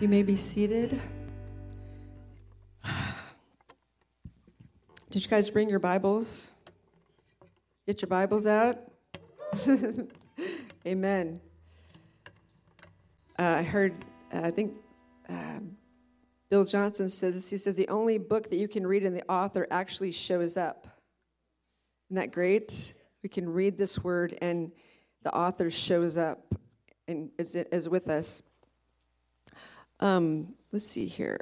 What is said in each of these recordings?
You may be seated. Did you guys bring your Bibles? Get your Bibles out. Amen. Uh, I heard, uh, I think uh, Bill Johnson says this. He says the only book that you can read and the author actually shows up. Isn't that great? We can read this word and the author shows up and is, is with us. Um, let's see here.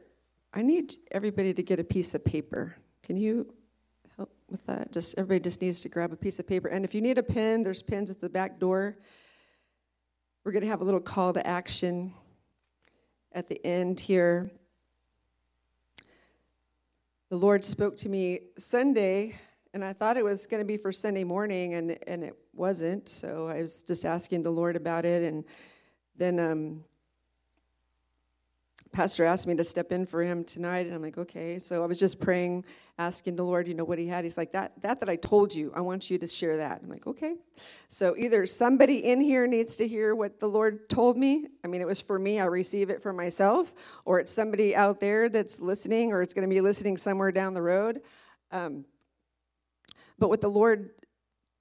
I need everybody to get a piece of paper. Can you help with that? Just everybody just needs to grab a piece of paper. And if you need a pen, there's pens at the back door. We're going to have a little call to action at the end here. The Lord spoke to me Sunday, and I thought it was going to be for Sunday morning, and, and it wasn't. So I was just asking the Lord about it. And then um, pastor asked me to step in for him tonight and i'm like okay. So i was just praying asking the lord you know what he had. He's like that that that i told you i want you to share that. I'm like okay. So either somebody in here needs to hear what the lord told me. I mean it was for me i receive it for myself. Or it's somebody out there that's listening or it's going to be listening somewhere down the road. Um, but what the lord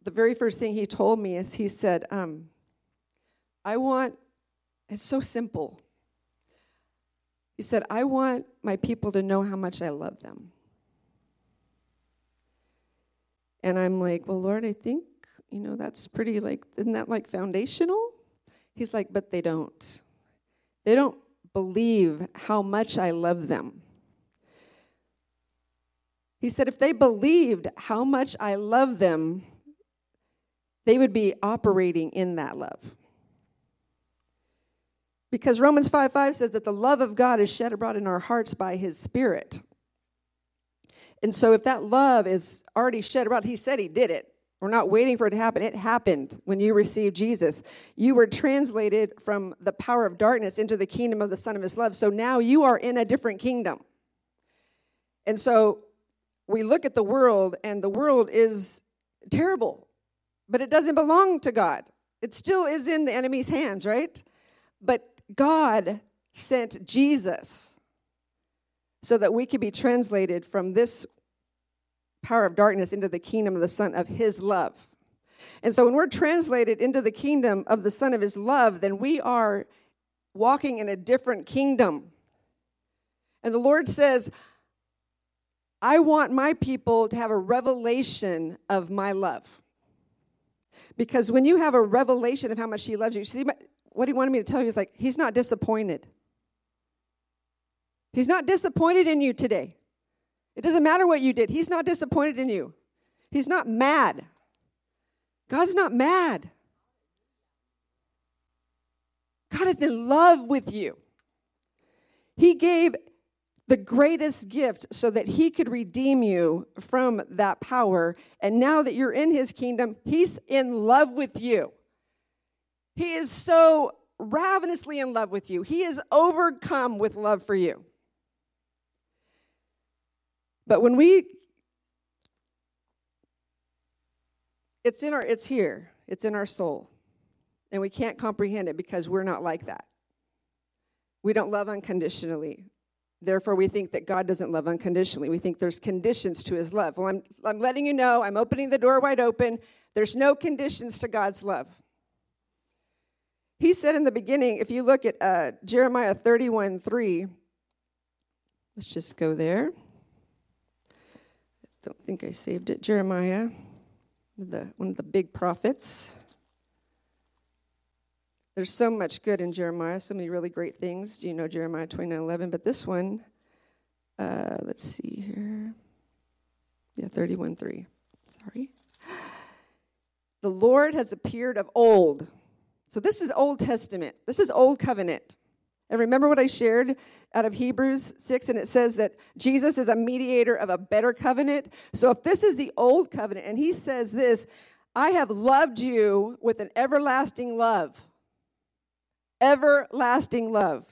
the very first thing he told me is he said um, i want it's so simple he said, I want my people to know how much I love them. And I'm like, well, Lord, I think, you know, that's pretty like, isn't that like foundational? He's like, but they don't. They don't believe how much I love them. He said, if they believed how much I love them, they would be operating in that love. Because Romans 5 5 says that the love of God is shed abroad in our hearts by his Spirit. And so, if that love is already shed abroad, he said he did it. We're not waiting for it to happen. It happened when you received Jesus. You were translated from the power of darkness into the kingdom of the Son of His love. So now you are in a different kingdom. And so we look at the world, and the world is terrible, but it doesn't belong to God. It still is in the enemy's hands, right? But God sent Jesus so that we could be translated from this power of darkness into the kingdom of the Son of His love. And so when we're translated into the kingdom of the Son of His love, then we are walking in a different kingdom. And the Lord says, I want my people to have a revelation of my love. Because when you have a revelation of how much He loves you, see, what he wanted me to tell you is like, he's not disappointed. He's not disappointed in you today. It doesn't matter what you did, he's not disappointed in you. He's not mad. God's not mad. God is in love with you. He gave the greatest gift so that he could redeem you from that power. And now that you're in his kingdom, he's in love with you. He is so ravenously in love with you. He is overcome with love for you. But when we it's in our it's here. It's in our soul. And we can't comprehend it because we're not like that. We don't love unconditionally. Therefore, we think that God doesn't love unconditionally. We think there's conditions to his love. Well, I'm, I'm letting you know, I'm opening the door wide open. There's no conditions to God's love. He said in the beginning, if you look at uh, Jeremiah 31 3, let's just go there. I don't think I saved it. Jeremiah, the, one of the big prophets. There's so much good in Jeremiah, so many really great things. Do you know Jeremiah 29 11, but this one, uh, let's see here. Yeah, 31 3. Sorry. The Lord has appeared of old so this is Old Testament. This is Old Covenant. And remember what I shared out of Hebrews 6, and it says that Jesus is a mediator of a better covenant. So if this is the Old Covenant, and he says this, I have loved you with an everlasting love. Everlasting love.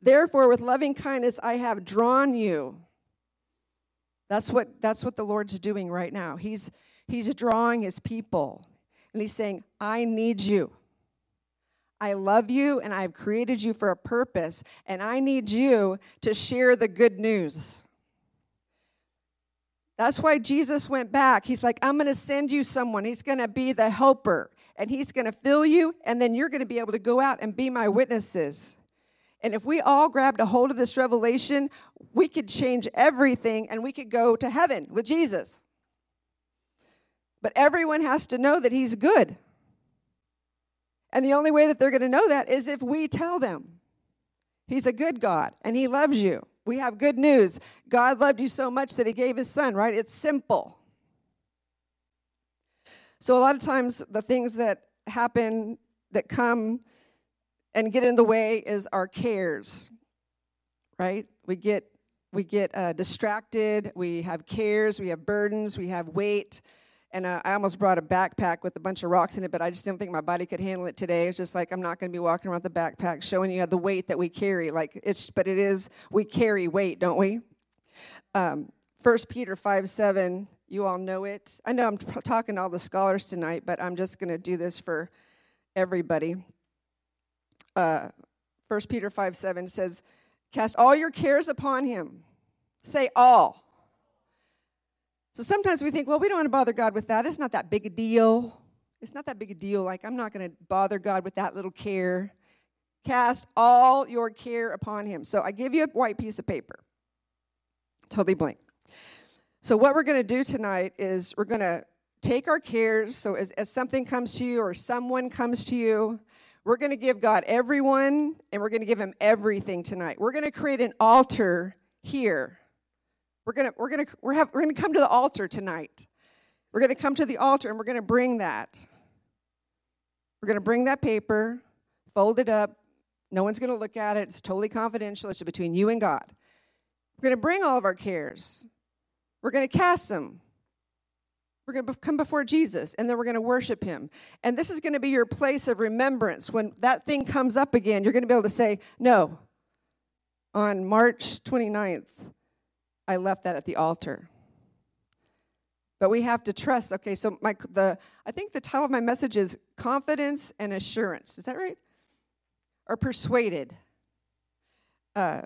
Therefore, with loving kindness, I have drawn you. That's what, that's what the Lord's doing right now. He's, he's drawing his people. And he's saying, I need you. I love you and I've created you for a purpose, and I need you to share the good news. That's why Jesus went back. He's like, I'm going to send you someone. He's going to be the helper, and he's going to fill you, and then you're going to be able to go out and be my witnesses. And if we all grabbed a hold of this revelation, we could change everything and we could go to heaven with Jesus. But everyone has to know that he's good. And the only way that they're going to know that is if we tell them. He's a good God and He loves you. We have good news. God loved you so much that He gave His Son, right? It's simple. So, a lot of times, the things that happen, that come and get in the way, is our cares, right? We get we get uh, distracted. We have cares. We have burdens. We have weight. And uh, I almost brought a backpack with a bunch of rocks in it, but I just didn't think my body could handle it today. It's just like I'm not going to be walking around the backpack showing you the weight that we carry. Like it's, but it is we carry weight, don't we? Um, 1 Peter 5 7, you all know it. I know I'm t- talking to all the scholars tonight, but I'm just going to do this for everybody. Uh, 1 Peter 5 7 says, Cast all your cares upon him. Say all. So sometimes we think, well, we don't want to bother God with that. It's not that big a deal. It's not that big a deal. Like, I'm not going to bother God with that little care. Cast all your care upon Him. So I give you a white piece of paper, totally blank. So, what we're going to do tonight is we're going to take our cares. So, as, as something comes to you or someone comes to you, we're going to give God everyone and we're going to give Him everything tonight. We're going to create an altar here we're gonna we're gonna we're, have, we're gonna come to the altar tonight. We're gonna come to the altar and we're gonna bring that. We're gonna bring that paper, fold it up. No one's gonna look at it. It's totally confidential. It's between you and God. We're gonna bring all of our cares. We're gonna cast them. We're going to come before Jesus and then we're going to worship him. And this is going to be your place of remembrance. When that thing comes up again, you're going to be able to say, No, on March 29th, I left that at the altar. But we have to trust. Okay, so my the I think the title of my message is confidence and assurance. Is that right? Or persuaded. Uh,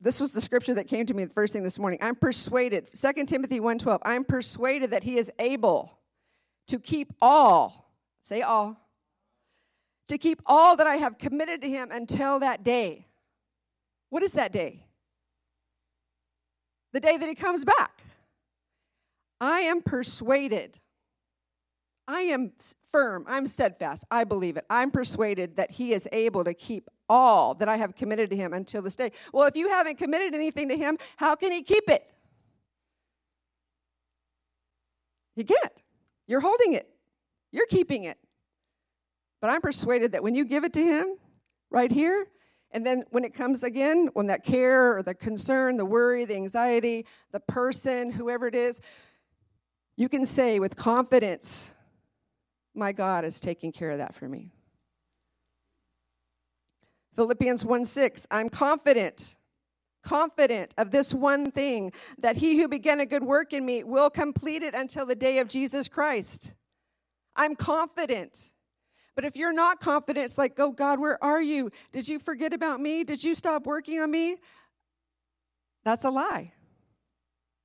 this was the scripture that came to me the first thing this morning. I'm persuaded. 2 Timothy 1:12. I'm persuaded that he is able to keep all. Say all. To keep all that I have committed to him until that day. What is that day? The day that he comes back. I am persuaded. I am firm. I'm steadfast. I believe it. I'm persuaded that he is able to keep all that I have committed to him until this day. Well, if you haven't committed anything to him, how can he keep it? You can't. You're holding it, you're keeping it. But I'm persuaded that when you give it to him right here, and then when it comes again, when that care or the concern, the worry, the anxiety, the person, whoever it is, you can say with confidence, My God is taking care of that for me. Philippians 1 6, I'm confident, confident of this one thing, that he who began a good work in me will complete it until the day of Jesus Christ. I'm confident. But if you're not confident, it's like, oh God, where are you? Did you forget about me? Did you stop working on me? That's a lie.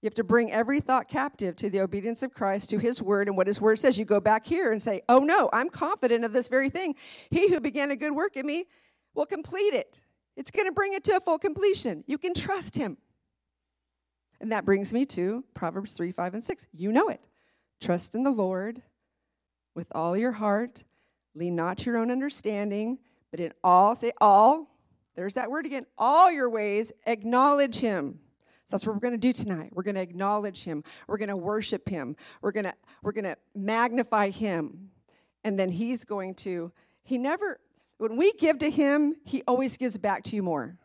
You have to bring every thought captive to the obedience of Christ, to his word, and what his word says. You go back here and say, Oh no, I'm confident of this very thing. He who began a good work in me will complete it. It's going to bring it to a full completion. You can trust him. And that brings me to Proverbs 3, 5, and 6. You know it. Trust in the Lord with all your heart Lean not to your own understanding, but in all, say all, there's that word again, all your ways, acknowledge him. So that's what we're going to do tonight. We're going to acknowledge him. We're going to worship him. We're going to we're going to magnify him. And then he's going to he never when we give to him, he always gives back to you more.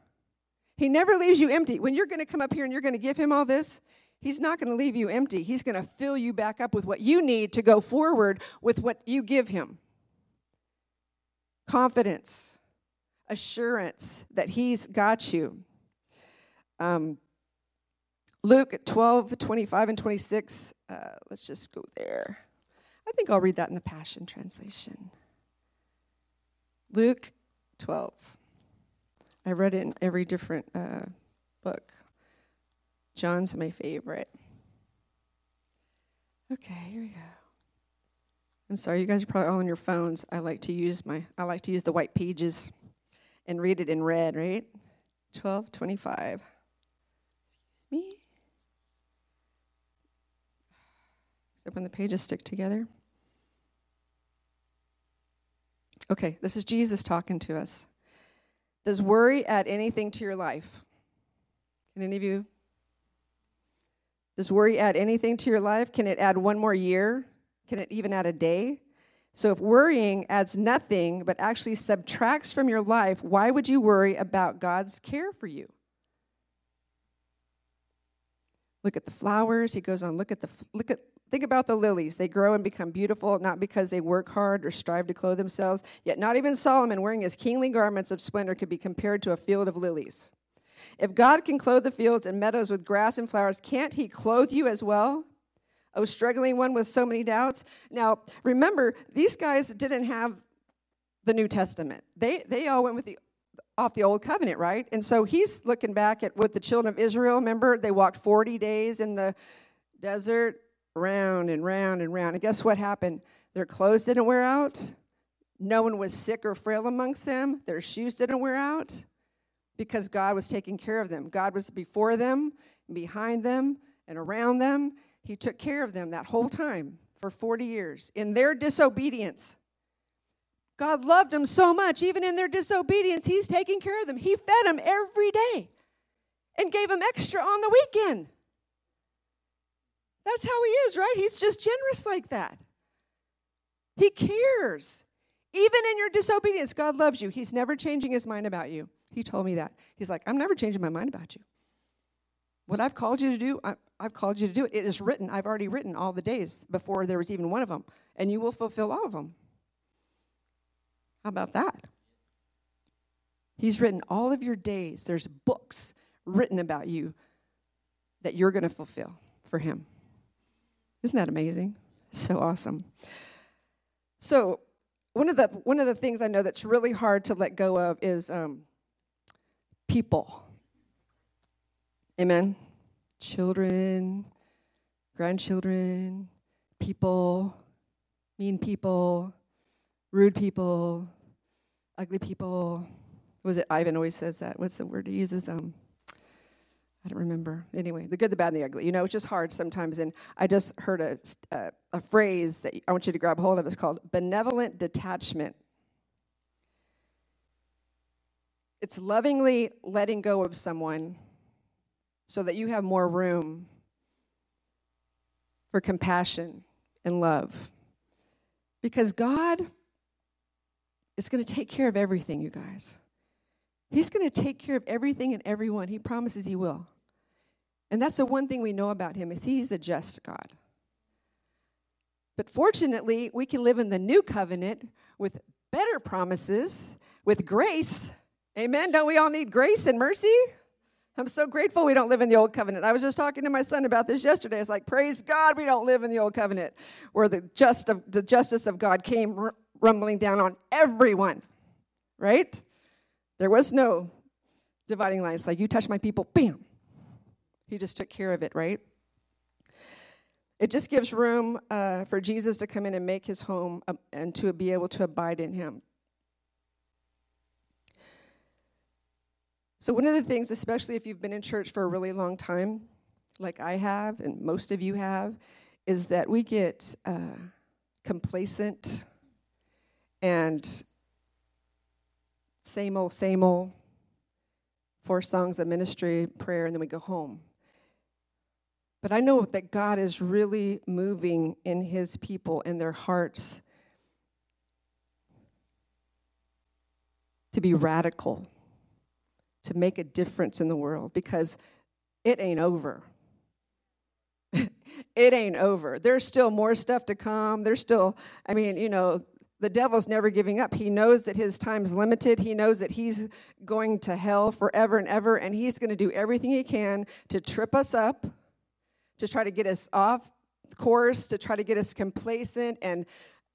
He never leaves you empty. When you're going to come up here and you're going to give him all this, he's not going to leave you empty. He's going to fill you back up with what you need to go forward with what you give him confidence, assurance that He's got you. Um, Luke 12, 25, and 26. Uh, let's just go there. I think I'll read that in the Passion Translation. Luke 12. I read it in every different uh, book. John's my favorite. Okay, here we go. I'm sorry, you guys are probably all on your phones. I like to use my I like to use the white pages and read it in red, right? 1225. Excuse me. Except when the pages stick together. Okay, this is Jesus talking to us. Does worry add anything to your life? Can any of you? Does worry add anything to your life? Can it add one more year? Can it even add a day? So, if worrying adds nothing but actually subtracts from your life, why would you worry about God's care for you? Look at the flowers. He goes on, look at the look at think about the lilies. They grow and become beautiful not because they work hard or strive to clothe themselves. Yet not even Solomon wearing his kingly garments of splendor could be compared to a field of lilies. If God can clothe the fields and meadows with grass and flowers, can't he clothe you as well? Oh, struggling one with so many doubts. Now, remember, these guys didn't have the New Testament. They they all went with the off the old covenant, right? And so he's looking back at what the children of Israel, remember, they walked 40 days in the desert, round and round and round. And guess what happened? Their clothes didn't wear out. No one was sick or frail amongst them. Their shoes didn't wear out because God was taking care of them. God was before them, behind them, and around them. He took care of them that whole time for 40 years in their disobedience. God loved them so much, even in their disobedience, He's taking care of them. He fed them every day and gave them extra on the weekend. That's how He is, right? He's just generous like that. He cares. Even in your disobedience, God loves you. He's never changing His mind about you. He told me that. He's like, I'm never changing my mind about you. What I've called you to do, I, have called you to do it. It is written. I've already written all the days before there was even one of them, and you will fulfill all of them. How about that? He's written all of your days. There's books written about you that you're going to fulfill for Him. Isn't that amazing? So awesome. So, one of the one of the things I know that's really hard to let go of is um, people. Amen. Children, grandchildren, people, mean people, rude people, ugly people. Was it Ivan always says that? What's the word he uses? Um, I don't remember. Anyway, the good, the bad, and the ugly. You know, it's just hard sometimes. And I just heard a, a, a phrase that I want you to grab hold of. It's called benevolent detachment. It's lovingly letting go of someone so that you have more room for compassion and love. Because God is going to take care of everything, you guys. He's going to take care of everything and everyone. He promises he will. And that's the one thing we know about him is he's a just God. But fortunately, we can live in the new covenant with better promises, with grace. Amen. Don't we all need grace and mercy? I'm so grateful we don't live in the old covenant. I was just talking to my son about this yesterday. It's like, praise God, we don't live in the old covenant where the, just of, the justice of God came rumbling down on everyone, right? There was no dividing lines like, you touch my people, bam. He just took care of it, right? It just gives room uh, for Jesus to come in and make his home uh, and to be able to abide in him. So, one of the things, especially if you've been in church for a really long time, like I have, and most of you have, is that we get uh, complacent and same old, same old, four songs of ministry, prayer, and then we go home. But I know that God is really moving in his people, in their hearts, to be radical to make a difference in the world because it ain't over. it ain't over. There's still more stuff to come. There's still, I mean, you know, the devil's never giving up. He knows that his time's limited. He knows that he's going to hell forever and ever, and he's going to do everything he can to trip us up, to try to get us off course, to try to get us complacent and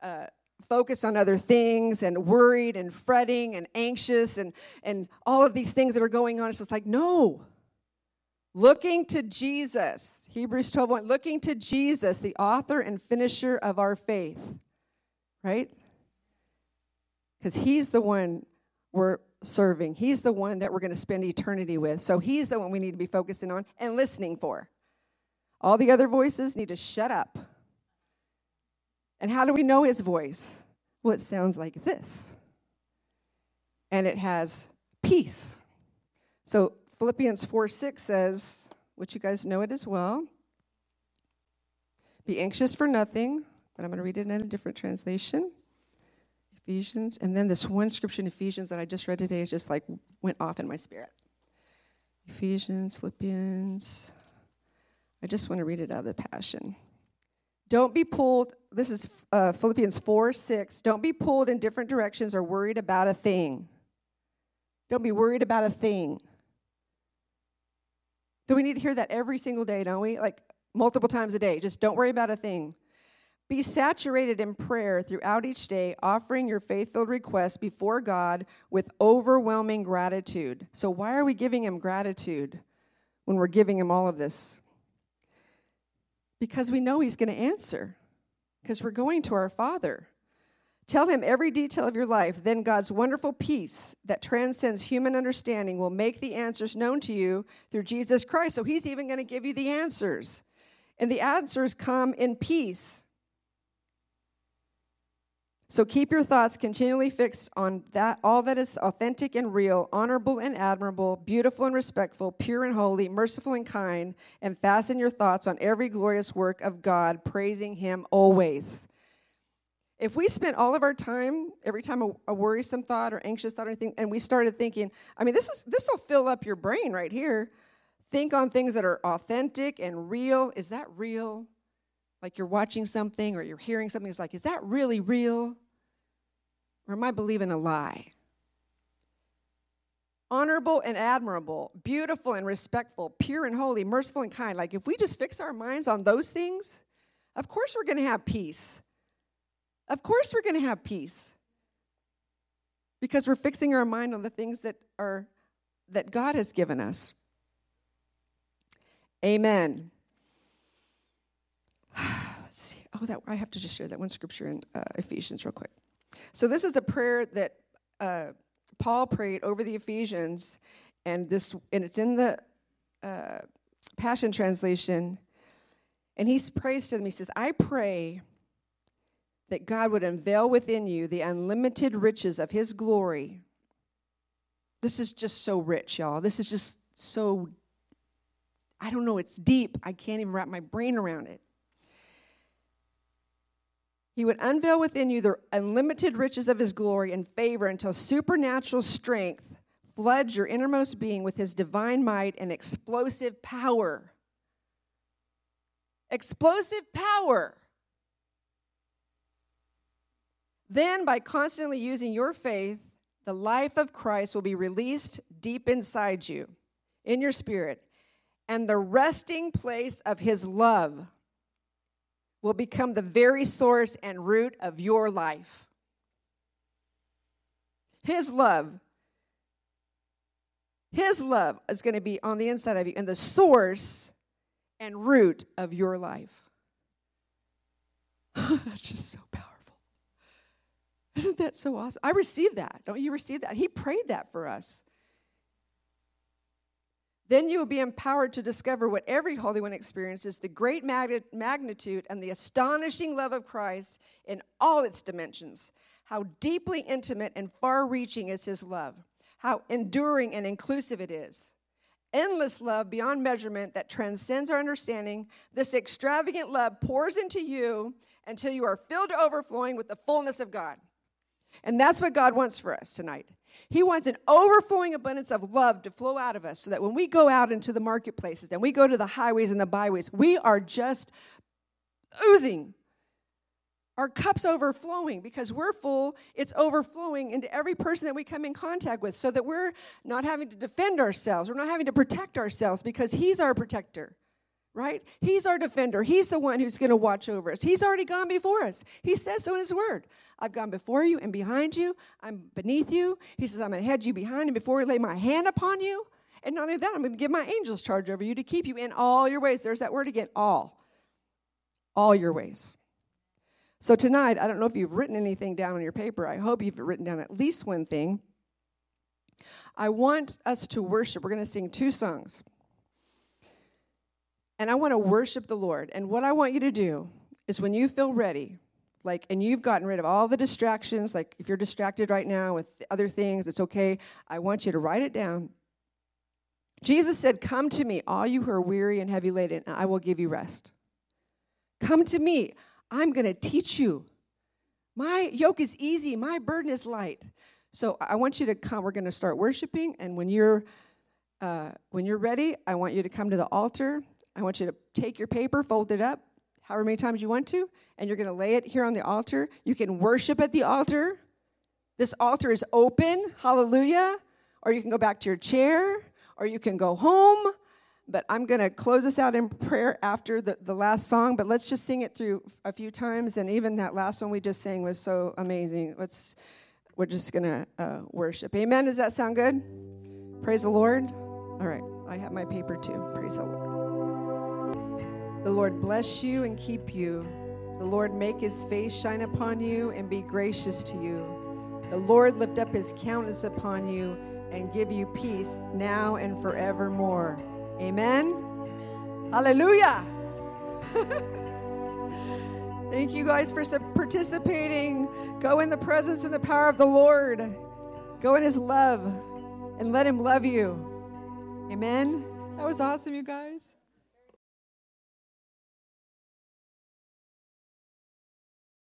uh, focused on other things and worried and fretting and anxious and, and all of these things that are going on. It's just like, no. Looking to Jesus. Hebrews 12 1, looking to Jesus, the author and finisher of our faith. Right? Because he's the one we're serving. He's the one that we're going to spend eternity with. So he's the one we need to be focusing on and listening for. All the other voices need to shut up. And how do we know his voice? Well, it sounds like this. And it has peace. So Philippians 4 6 says, which you guys know it as well be anxious for nothing, but I'm going to read it in a different translation. Ephesians. And then this one scripture in Ephesians that I just read today just like went off in my spirit. Ephesians, Philippians. I just want to read it out of the Passion. Don't be pulled, this is uh, Philippians 4 6. Don't be pulled in different directions or worried about a thing. Don't be worried about a thing. Do we need to hear that every single day, don't we? Like multiple times a day. Just don't worry about a thing. Be saturated in prayer throughout each day, offering your faith filled requests before God with overwhelming gratitude. So, why are we giving Him gratitude when we're giving Him all of this? Because we know He's going to answer, because we're going to our Father. Tell Him every detail of your life. Then God's wonderful peace that transcends human understanding will make the answers known to you through Jesus Christ. So, He's even going to give you the answers. And the answers come in peace so keep your thoughts continually fixed on that all that is authentic and real, honorable and admirable, beautiful and respectful, pure and holy, merciful and kind, and fasten your thoughts on every glorious work of God, praising him always. If we spent all of our time, every time a, a worrisome thought or anxious thought or anything, and we started thinking, I mean, this is this will fill up your brain right here. Think on things that are authentic and real. Is that real? Like you're watching something or you're hearing something, it's like, is that really real? Or am I believing a lie? Honorable and admirable, beautiful and respectful, pure and holy, merciful and kind. Like if we just fix our minds on those things, of course we're going to have peace. Of course we're going to have peace. Because we're fixing our mind on the things that are that God has given us. Amen. Let's see. Oh, that I have to just share that one scripture in uh, Ephesians real quick. So this is the prayer that uh, Paul prayed over the Ephesians, and this and it's in the uh, Passion Translation. And he prays to them. He says, "I pray that God would unveil within you the unlimited riches of His glory." This is just so rich, y'all. This is just so. I don't know. It's deep. I can't even wrap my brain around it. He would unveil within you the unlimited riches of his glory and favor until supernatural strength floods your innermost being with his divine might and explosive power. Explosive power. Then, by constantly using your faith, the life of Christ will be released deep inside you, in your spirit, and the resting place of his love will become the very source and root of your life. His love, His love is going to be on the inside of you and the source and root of your life. That's just so powerful. Isn't that so awesome? I received that. Don't you receive that? He prayed that for us. Then you will be empowered to discover what every Holy One experiences the great magnitude and the astonishing love of Christ in all its dimensions. How deeply intimate and far reaching is His love, how enduring and inclusive it is. Endless love beyond measurement that transcends our understanding. This extravagant love pours into you until you are filled to overflowing with the fullness of God. And that's what God wants for us tonight. He wants an overflowing abundance of love to flow out of us so that when we go out into the marketplaces and we go to the highways and the byways, we are just oozing. Our cup's overflowing because we're full, it's overflowing into every person that we come in contact with so that we're not having to defend ourselves. We're not having to protect ourselves because He's our protector. Right? He's our defender. He's the one who's going to watch over us. He's already gone before us. He says so in His Word. I've gone before you and behind you. I'm beneath you. He says, I'm going to head you behind and before I lay my hand upon you. And not only that, I'm going to give my angels charge over you to keep you in all your ways. There's that word again, all. All your ways. So tonight, I don't know if you've written anything down on your paper. I hope you've written down at least one thing. I want us to worship. We're going to sing two songs. And I want to worship the Lord. And what I want you to do is when you feel ready, like, and you've gotten rid of all the distractions, like if you're distracted right now with other things, it's okay. I want you to write it down. Jesus said, Come to me, all you who are weary and heavy laden, and I will give you rest. Come to me. I'm going to teach you. My yoke is easy, my burden is light. So I want you to come. We're going to start worshiping, and when you're uh, when you're ready, I want you to come to the altar. I want you to take your paper, fold it up, however many times you want to, and you're going to lay it here on the altar. You can worship at the altar. This altar is open, hallelujah. Or you can go back to your chair, or you can go home. But I'm going to close this out in prayer after the, the last song, but let's just sing it through a few times. And even that last one we just sang was so amazing. Let's, we're just going to uh, worship. Amen. Does that sound good? Praise the Lord. All right. I have my paper too. Praise the Lord. The Lord bless you and keep you. The Lord make his face shine upon you and be gracious to you. The Lord lift up his countenance upon you and give you peace now and forevermore. Amen. Hallelujah. Thank you guys for participating. Go in the presence and the power of the Lord. Go in his love and let him love you. Amen. That was awesome, you guys.